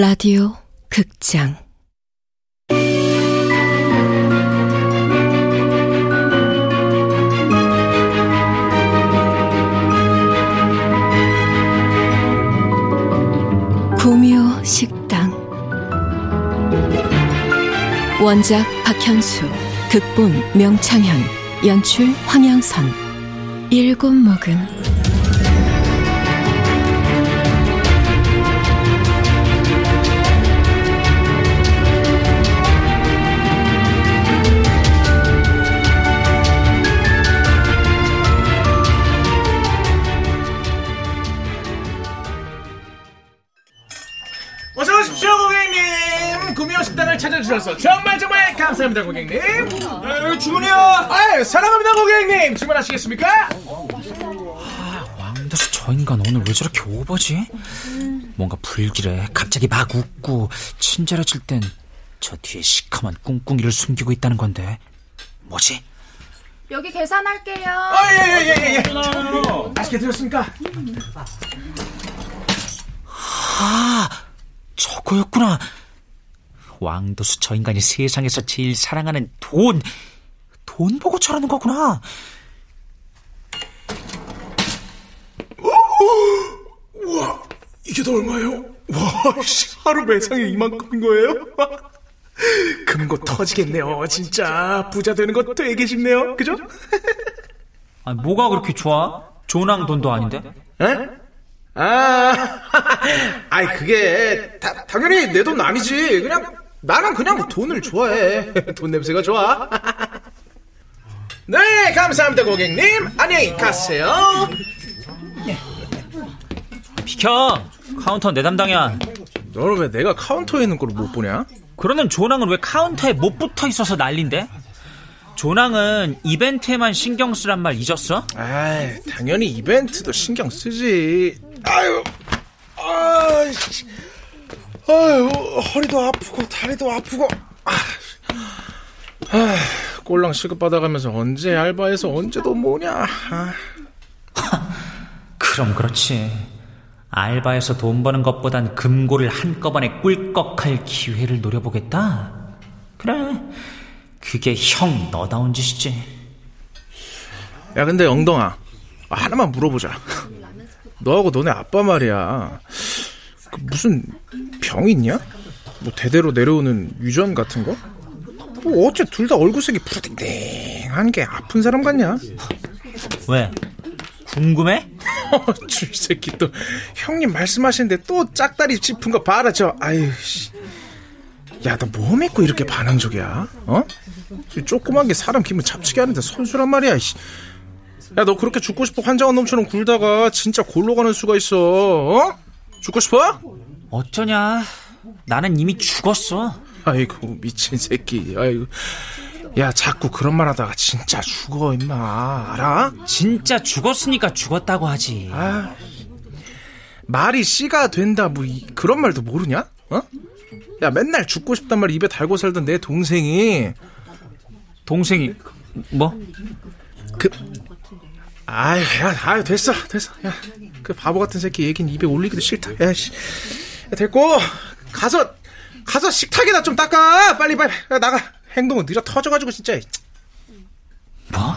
라디오 극장. 구미호 식당. 원작 박현수 극본 명창현 연출 황양선. 일곱 목은 주셔서 정말 정말 감사합니다 고객님 네, 주문이요 아유 사랑합니다 고객님 주문하시겠습니까? 아, 왕도수 저 인간 오늘 왜 저렇게 오버지? 뭔가 불길해 갑자기 막 웃고 친절해질 땐 저 뒤에 시커먼 꿍꿍이를 숨기고 있다는 건데 뭐지? 여기 계산할게요 아 예 예 예예 예, 예, 예. 맛있게 드셨습니까? 아 저거였구나 왕도수 저 인간이 세상에서 제일 사랑하는 돈, 돈 보고 저러는 거구나. 와, 이게 다 얼마예요? 와, 하루 매상이 이만큼인 거예요? 금고 터지겠네요, 진짜. 부자 되는 거 되게 쉽네요, 그죠? 아, 뭐가 그렇게 좋아? 조낭 돈도 아닌데? 에? 아, 아이, 그게, 다, 당연히 내 돈 아니지. 그냥 나는 그냥 돈을 좋아해. 돈 냄새가 좋아. 네, 감사합니다, 고객님. 안녕히 가세요. 비켜! 카운터 내 담당이야. 너는 왜 내가 카운터에 있는 걸 못 보냐? 그러는 존왕은 왜 카운터에 못 붙어 있어서 난린데? 존왕은 이벤트에만 신경 쓰란 말 잊었어? 아, 당연히 이벤트도 신경 쓰지. 아유, 아이씨. 아유, 허리도 아프고 다리도 아프고. 아, 아 꼴랑 시급 받아가면서 언제 알바해서 언제 돈 모으냐. 아. 그럼 그렇지. 알바에서 돈 버는 것보단 금고를 한꺼번에 꿀꺽할 기회를 노려보겠다? 그래. 그게 형 너다운 짓이지. 야, 근데 엉덩아. 하나만 물어보자. 너하고 너네 아빠 말이야. 그 무슨 병 있냐? 뭐 대대로 내려오는 유전 같은 거? 뭐 어째 둘 다 얼굴색이 푸딩딩한 게 아픈 사람 같냐? 왜? 궁금해? 줄 새끼 또 형님 말씀하시는데 또 짝다리 짚은 거 봐라 저 아유 씨. 야 너 뭐 믿고 이렇게 반항적이야? 어? 조그만 게 사람 기분 잡치게 하는데 선수란 말이야 야 너 그렇게 죽고 싶어 환장한 놈처럼 굴다가 진짜 골로 가는 수가 있어 어? 죽고 싶어? 어쩌냐. 나는 이미 죽었어. 아이고 미친 새끼. 아이고. 야 자꾸 그런 말 하다가 진짜 죽어 임마 알아? 진짜 죽었으니까 죽었다고 하지. 아, 말이 씨가 된다 뭐 이, 그런 말도 모르냐? 어? 야 맨날 죽고 싶단 말 입에 달고 살던 내 동생이 동생이 뭐? 그 아유 야 아유 됐어 됐어. 야 그 바보 같은 새끼 얘기는 입에 올리기도 싫다. 야 씨. 야, 됐고 가서 가서 식탁에다 좀 닦아. 빨리 빨리. 야, 나가. 행동은 느려 터져가지고 진짜. 뭐?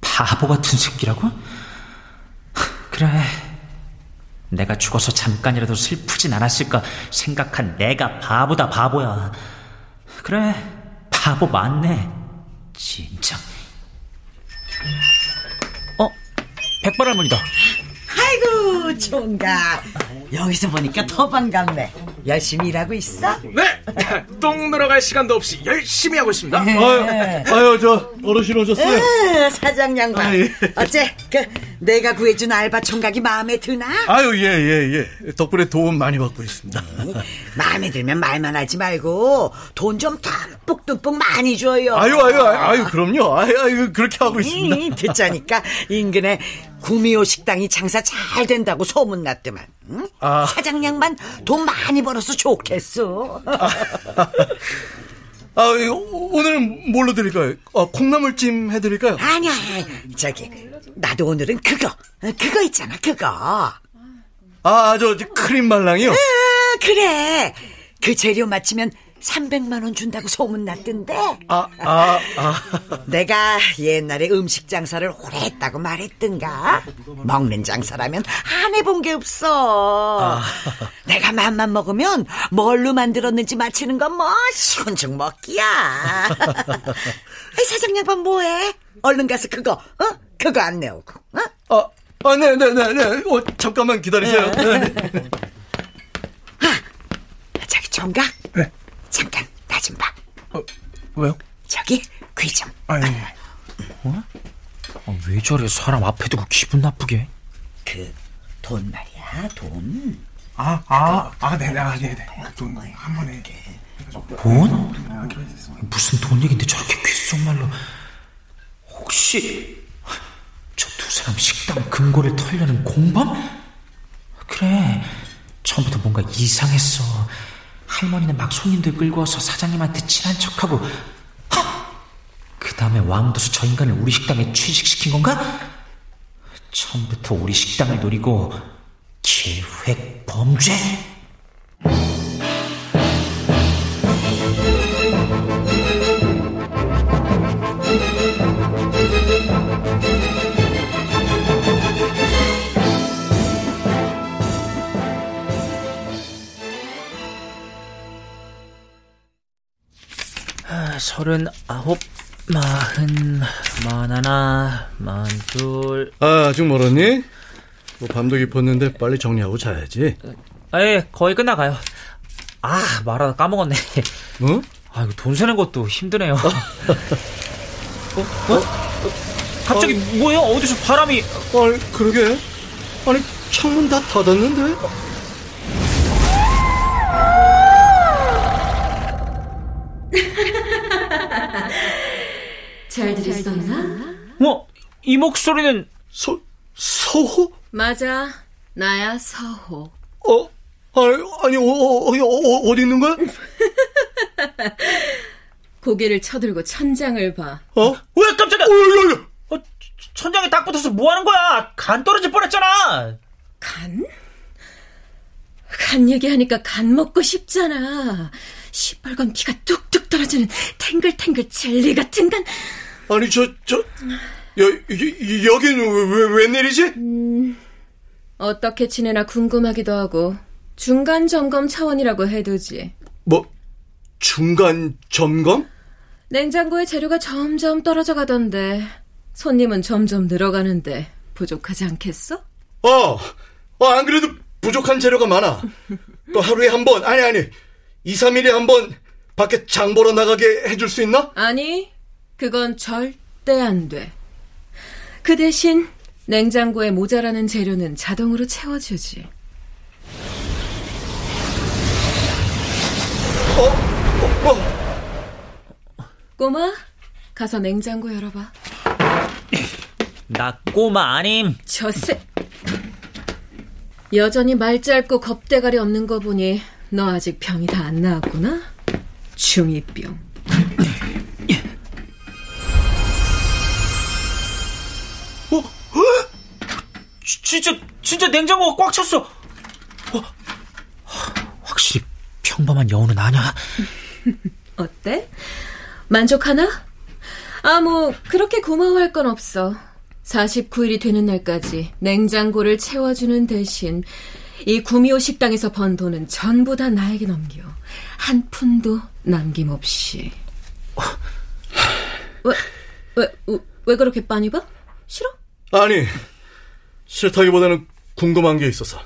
바보 같은 새끼라고? 그래. 내가 죽어서 잠깐이라도 슬프진 않았을까 생각한 내가 바보다 바보야. 그래. 바보 맞네. 진짜 백발할머니다 아이고 총각 여기서 보니까 더 반갑네 열심히 일하고 있어? 네! 똥 늘어갈 시간도 없이 열심히 하고 있습니다 아유, 아유 저 어르신 오셨어요? 에, 사장 양반 아, 예. 어째 그 내가 구해준 알바 총각이 마음에 드나? 아유 예예예 예, 예. 덕분에 도움 많이 받고 있습니다 마음에 들면 말만 하지 말고 돈 좀 듬뿍듬뿍 많이 줘요 아유 아유 아유, 아유 그럼요 아유, 아유 그렇게 하고 있습니다 이, 듣자니까 인근에 구미호 식당이 장사 잘 된다고 소문났더만 응? 아. 사장 양반 돈 많이 벌어서 좋겠어 아, 오늘 뭘로 드릴까요? 아, 콩나물찜 해드릴까요? 아니야 저기 나도 오늘은 그거 그거 있잖아 그거 아, 저, 저 크림 말랑이요? 에, 그래. 그 재료 맞추면 300만 원 준다고 소문났던데. 아, 아, 아. 내가 옛날에 음식 장사를 오래 했다고 말했던가? 먹는 장사라면 안 해본 게 없어. 아. 내가 맘만 먹으면 뭘로 만들었는지 맞히는 건 뭐 시원죽 먹기야. 사장 양반 뭐해? 얼른 가서 그거, 어? 그거 안 내오고, 어? 아, 아, 네, 네, 네, 네. 어, 잠깐만 기다리세요. 네. 저기 총각. 네. 어, 왜요? 저기 귀 좀. 아니, 아, 왜 저래 사람 앞에 두고 기분 나쁘게? 그 돈 말이야 돈. 아, 아, 아, 네네, 아, 네네. 돈 한 번에. 돈? 무슨 돈 얘긴데 저렇게 귓속말로 혹시 저 두 사람 식당 금고를 털려는 공범? 그래 처음부터 뭔가 이상했어 할머니는 막 손님들 끌고 와서 사장님한테 친한 척하고 그 다음에 왕도수 저 인간을 우리 식당에 취직시킨 건가? 처음부터 우리 식당을 노리고 계획 범죄? 서른 아홉 마흔 만하나 만둘 아, 아직 멀었니? 뭐 밤도 깊었는데 빨리 정리하고 자야지. 아예 거의 끝나가요 아 말하다 까먹었네 어? 아 이거 돈 세는 것도 힘드네요 어? 어? 갑자기 뭐예요 어디서 바람이 아, 그러게. 아니, 창문 다 닫았는데? 잘 들었었나? 어? 이 목소리는 서, 서호? 맞아. 나야 서호. 어? 아니, 아니, 어, 어, 어, 어디 있는 거야? 고개를 쳐들고 천장을 봐. 어? 왜 깜짝이야 어. 어, 천장에 딱 붙어서 뭐 하는 거야 간 떨어질 뻔했잖아 간? 간 얘기하니까 간 먹고 싶잖아. 시뻘건 피가 뚝뚝 떨어지는 탱글탱글 젤리 같은 간. 아니, 저, 저, 여, 여, 여긴 왜, 왜, 웬일이지? 어떻게 지내나 궁금하기도 하고 중간 점검 차원이라고 해두지. 뭐, 중간 점검? 냉장고에 재료가 점점 떨어져 가던데 손님은 점점 늘어가는데 부족하지 않겠어? 어, 어, 안 그래도 부족한 재료가 많아. 또 하루에 한 번, 아니, 아니, 2, 3일에 한 번 밖에 장 보러 나가게 해줄 수 있나? 아니, 그건 절대 안 돼. 그 대신 냉장고에 모자라는 재료는 자동으로 채워주지. 어, 어, 꼬마, 가서 냉장고 열어봐. 나 꼬마 아님 저새 여전히 말 짧고 겁대가리 없는 거 보니 너 아직 병이 다 안 나왔구나? 중이병. 진짜 진짜 냉장고가 꽉 찼어 어, 확실히 평범한 여우는 아니야 어때? 만족하나? 아, 뭐, 그렇게 고마워할 건 없어. 49일이 되는 날까지 냉장고를 채워주는 대신 이 구미호 식당에서 번 돈은 전부 다 나에게 넘겨. 한 푼도 남김없이. 왜, 왜, 왜, 왜 그렇게 빤히 봐? 싫어? 아니, 싫다기보다는 궁금한 게 있어서.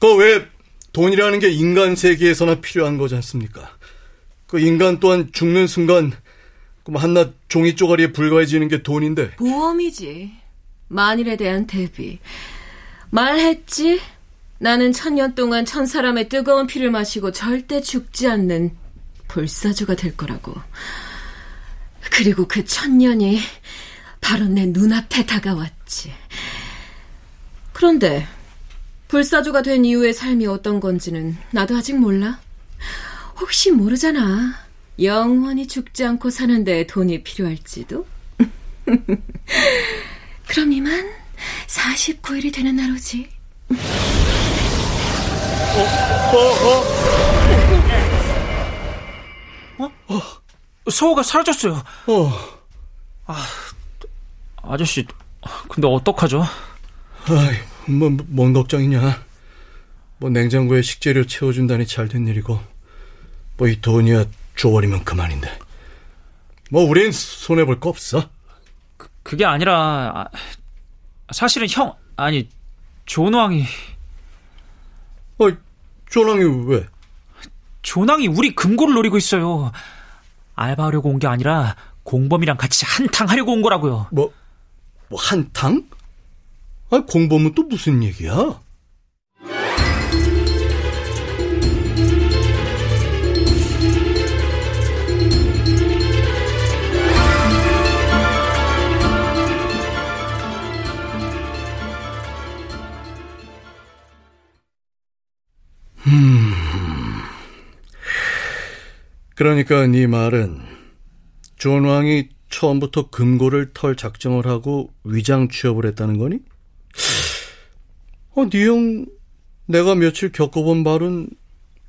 그 왜 돈이라는 게 인간 세계에서나 필요한 거지 않습니까? 그 인간 또한 죽는 순간 그럼 한낱 종이 쪼가리에 불과해지는 게 돈인데 보험이지. 만일에 대한 대비. 말했지? 나는 천년 동안 천 사람의 뜨거운 피를 마시고 절대 죽지 않는 불사조가 될 거라고. 그리고 그 천년이 바로 내 눈앞에 다가왔지. 그런데 불사조가 된 이후의 삶이 어떤 건지는 나도 아직 몰라. 혹시 모르잖아. 영원히 죽지 않고 사는데 돈이 필요할지도? 그럼 이만 49일이 되는 날 오지. 어? 어? 서호가 사라졌어요. 어. 아, 아저씨, 근데 어떡하죠? 아이, 뭐, 뭔 걱정이냐. 뭐 냉장고에 식재료 채워준다니 잘 된 일이고, 뭐 이 돈이야 줘버리면 그만인데. 뭐 우린 손해볼 거 없어. 그, 그게 아니라, 아, 사실은 형, 아니, 존왕이. 어, 존왕이 왜? 존왕이 우리 금고를 노리고 있어요. 알바하려고 온 게 아니라 공범이랑 같이 한탕 하려고 온 거라고요. 뭐, 뭐 한탕? 아, 공범은 또 무슨 얘기야? 음. 그러니까 네 말은 존 왕이 처음부터 금고를 털 작정을 하고 위장 취업을 했다는 거니? 어, 네형 내가 며칠 겪어본 말은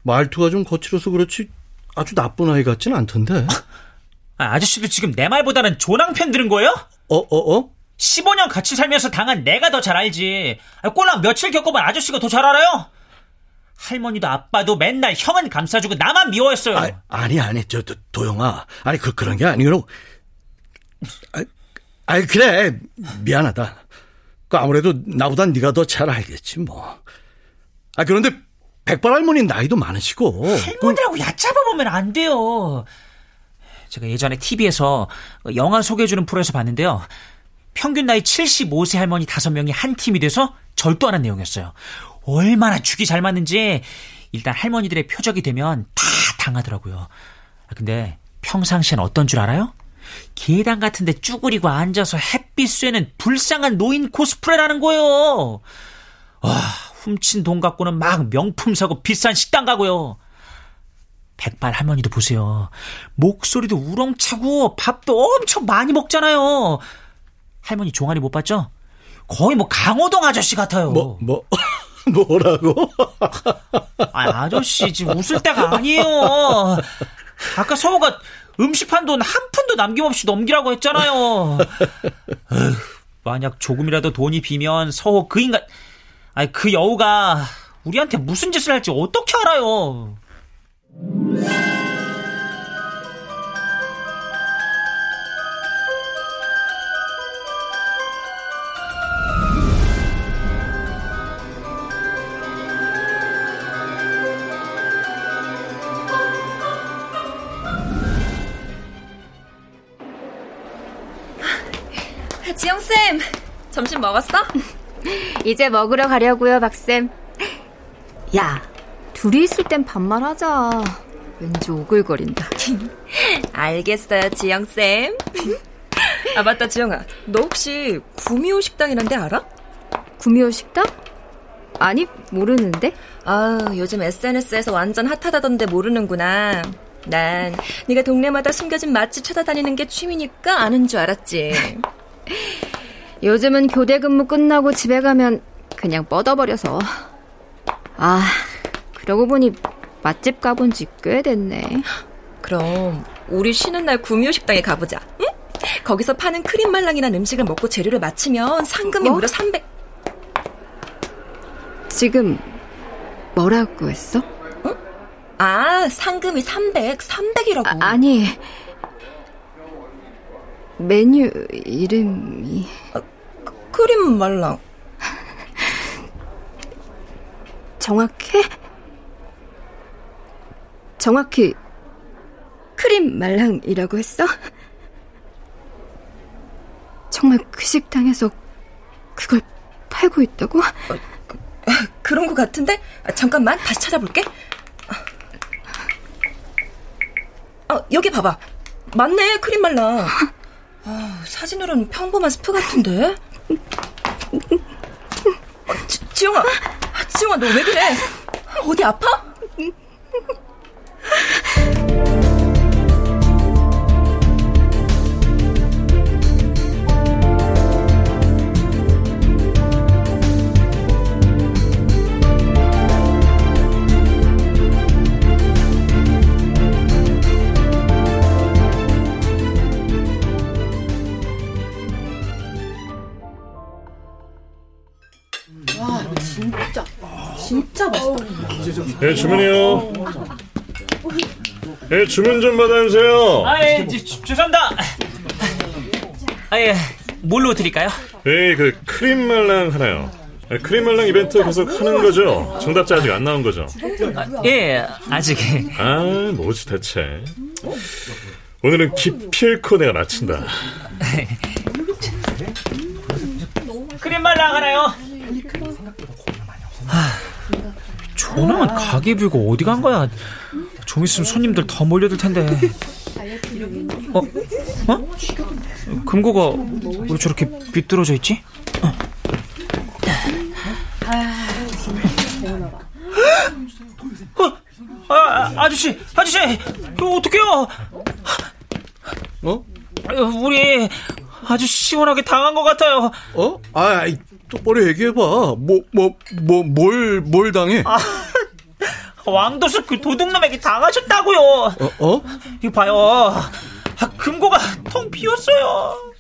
말투가 좀 거칠어서 그렇지 아주 나쁜 아이 같진 않던데. 아, 아저씨도 지금 내 말보다는 존왕 편 들은 거예요? 어, 어, 어? 15년 같이 살면서 당한 내가 더 잘 알지. 아, 꼴랑 며칠 겪어본 아저씨가 더 잘 알아요? 할머니도 아빠도 맨날 형은 감싸주고 나만 미워했어요. 아, 아니, 아니, 저, 도, 도영아. 아니, 그, 그런 게 아니고. 아, 아니, 그래. 미안하다. 그 아무래도 나보단 네가 더 잘 알겠지, 뭐. 아, 그런데 백발 할머니 나이도 많으시고. 할머니라고 그... 얕잡아보면 안 돼요. 제가 예전에 TV에서 영화 소개해주는 프로에서 봤는데요. 평균 나이 75세 할머니 5명이 한 팀이 돼서 절도하는 내용이었어요. 얼마나 죽이 잘 맞는지 일단 할머니들의 표적이 되면 다 당하더라고요. 아, 근데 평상시엔 어떤 줄 알아요? 계단 같은데 쭈그리고 앉아서 햇빛 쐬는 불쌍한 노인 코스프레라는 거예요. 와, 훔친 돈 갖고는 막 명품 사고 비싼 식당 가고요. 백발 할머니도 보세요. 목소리도 우렁차고 밥도 엄청 많이 먹잖아요. 할머니 종아리 못 봤죠? 거의 뭐 강호동 아저씨 같아요. 뭐, 뭐. 뭐라고? 아, 아저씨 지금 웃을 때가 아니에요. 아까 서호가 음식판 돈 한 푼도 남김없이 넘기라고 했잖아요. 만약 조금이라도 돈이 비면 서호 그 인간, 아니 그 여우가 우리한테 무슨 짓을 할지 어떻게 알아요? 지영 쌤, 점심 먹었어? 이제 먹으러 가려고요, 박 쌤. 야, 둘이 있을 땐 반말하자. 왠지 오글거린다. 알겠어요, 지영 쌤. 아, 맞다, 지영아. 너 혹시 구미호 식당이란 데 알아? 구미호 식당? 아니, 모르는데? 아, 요즘 SNS에서 완전 핫하다던데 모르는구나. 난 네가 동네마다 숨겨진 맛집 찾아다니는 게 취미니까 아는 줄 알았지. 요즘은 교대 근무 끝나고 집에 가면 그냥 뻗어버려서. 아, 그러고 보니 맛집 가본 지 꽤 됐네. 그럼 우리 쉬는 날 구미호 식당에 가보자. 응? 거기서 파는 크림 말랑이란 음식을 먹고 재료를 맞히면 상금이 뭐? 무려 300. 지금 뭐라고 했어? 응? 아, 상금이 300, 300이라고. 아, 아니. 메뉴 이름이 아, 크림 말랑 정확해? 정확히 크림 말랑이라고 했어? 정말 그 식당에서 그걸 팔고 있다고? 어, 그, 그런 것 같은데? 아, 잠깐만 다시 찾아볼게 아, 여기 봐봐 맞네 크림 말랑 아, 사진으로는 평범한 스프 같은데? 어, 지, 지영아, 지영아, 너 왜 그래? 어디 아파? 예, 주문이요. 예, 주문 좀 받아주세요. 아, 예, 죄송합니다. 아, 예, 뭘로 드릴까요? 예, 그 크림 말랑 하나요. 예, 크림 말랑 이벤트 계속 하는 거죠? 정답자 아직 안 나온 거죠? 아, 예, 아직. 아, 뭐지 대체. 오늘은 기필코 내가 낮춘다. 크림 말랑 하나요. 전화만 가게 비고 어디 간 거야? 좀 있으면 손님들 더 몰려들 텐데. 어? 어? 금고가 왜 저렇게 비뚤어져 있지? 어. 어? 아, 아저씨, 아저씨, 이거 어떡해요? 어? 우리 아주 시원하게 당한 것 같아요. 어? 아, 똑바로 얘기해봐. 뭐, 뭐, 뭐, 뭘, 뭘 당해? 아, 왕도수 그 도둑놈에게 당하셨다고요. 어? 어? 이거 봐요. 아, 금고가 텅 비었어요.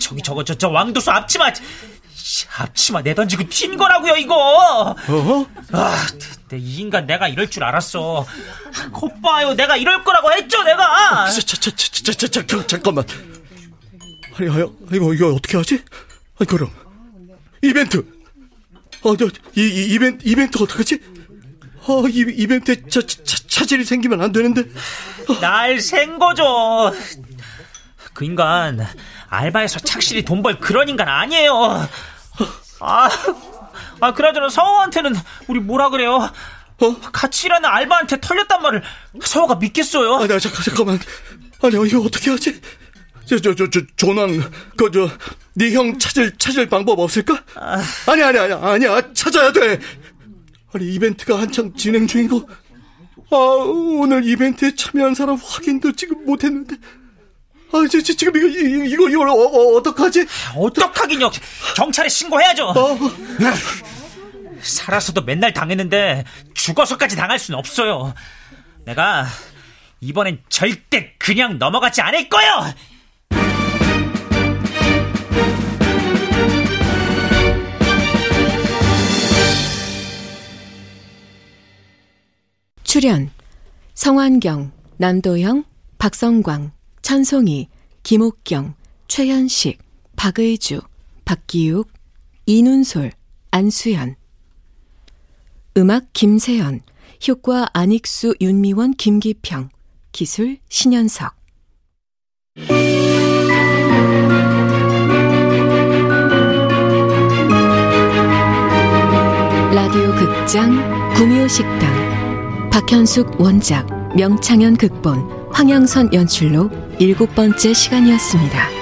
저, 기 저거 저, 저 왕도수 앞치마 앞치마 내던지고 튄 거라고요 이거. 어? 아, 내 이 인간 내가 이럴 줄 알았어. 겉봐요 내가 이럴 거라고 했죠 내가. 자, 잠깐만. 아니, 아니, 이거 이거 어떻게 하지? 아니 그럼 이벤트. 어, 저, 이, 이 이벤트 이벤트 어떡하지? 어, 이 이벤트에 차, 차, 차질이 생기면 안 되는데. 날생 거죠. 그 인간 알바에서 착실히 돈 벌 그런 인간 아니에요. 아, 아 그나저나 성호한테는 우리 뭐라 그래요? 어? 같이 일하는 알바한테 털렸단 말을 성호가 믿겠어요? 아니, 잠깐, 잠깐만. 아니, 이거 어떻게 하지? 저, 저, 저, 저, 조난, 그, 저, 네 형 찾을, 찾을 방법 없을까? 아... 아니, 아니, 아니, 아니야. 찾아야 돼. 아니, 이벤트가 한창 진행 중이고, 아, 오늘 이벤트에 참여한 사람 확인도 지금 못했는데, 아, 저, 저, 지금 이거, 이거, 이거, 어, 어, 어 떡하지? 어떡하긴요. 경찰에 신고해야죠. 어. 살아서도 맨날 당했는데, 죽어서까지 당할 수는 없어요. 내가, 이번엔 절대 그냥 넘어가지 않을 거예요! 출연 성환경, 남도영, 박성광, 천송이, 김옥경, 최현식, 박의주, 박기욱, 이눈솔, 안수연. 음악 김세연, 효과 안익수, 윤미원, 김기평, 기술 신현석. 라디오 극장 구미호 식당 박현숙 원작 명창현 극본 황양선 연출로 일곱 번째 시간이었습니다.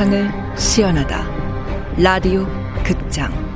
상상을 시연하다. 라디오 극장.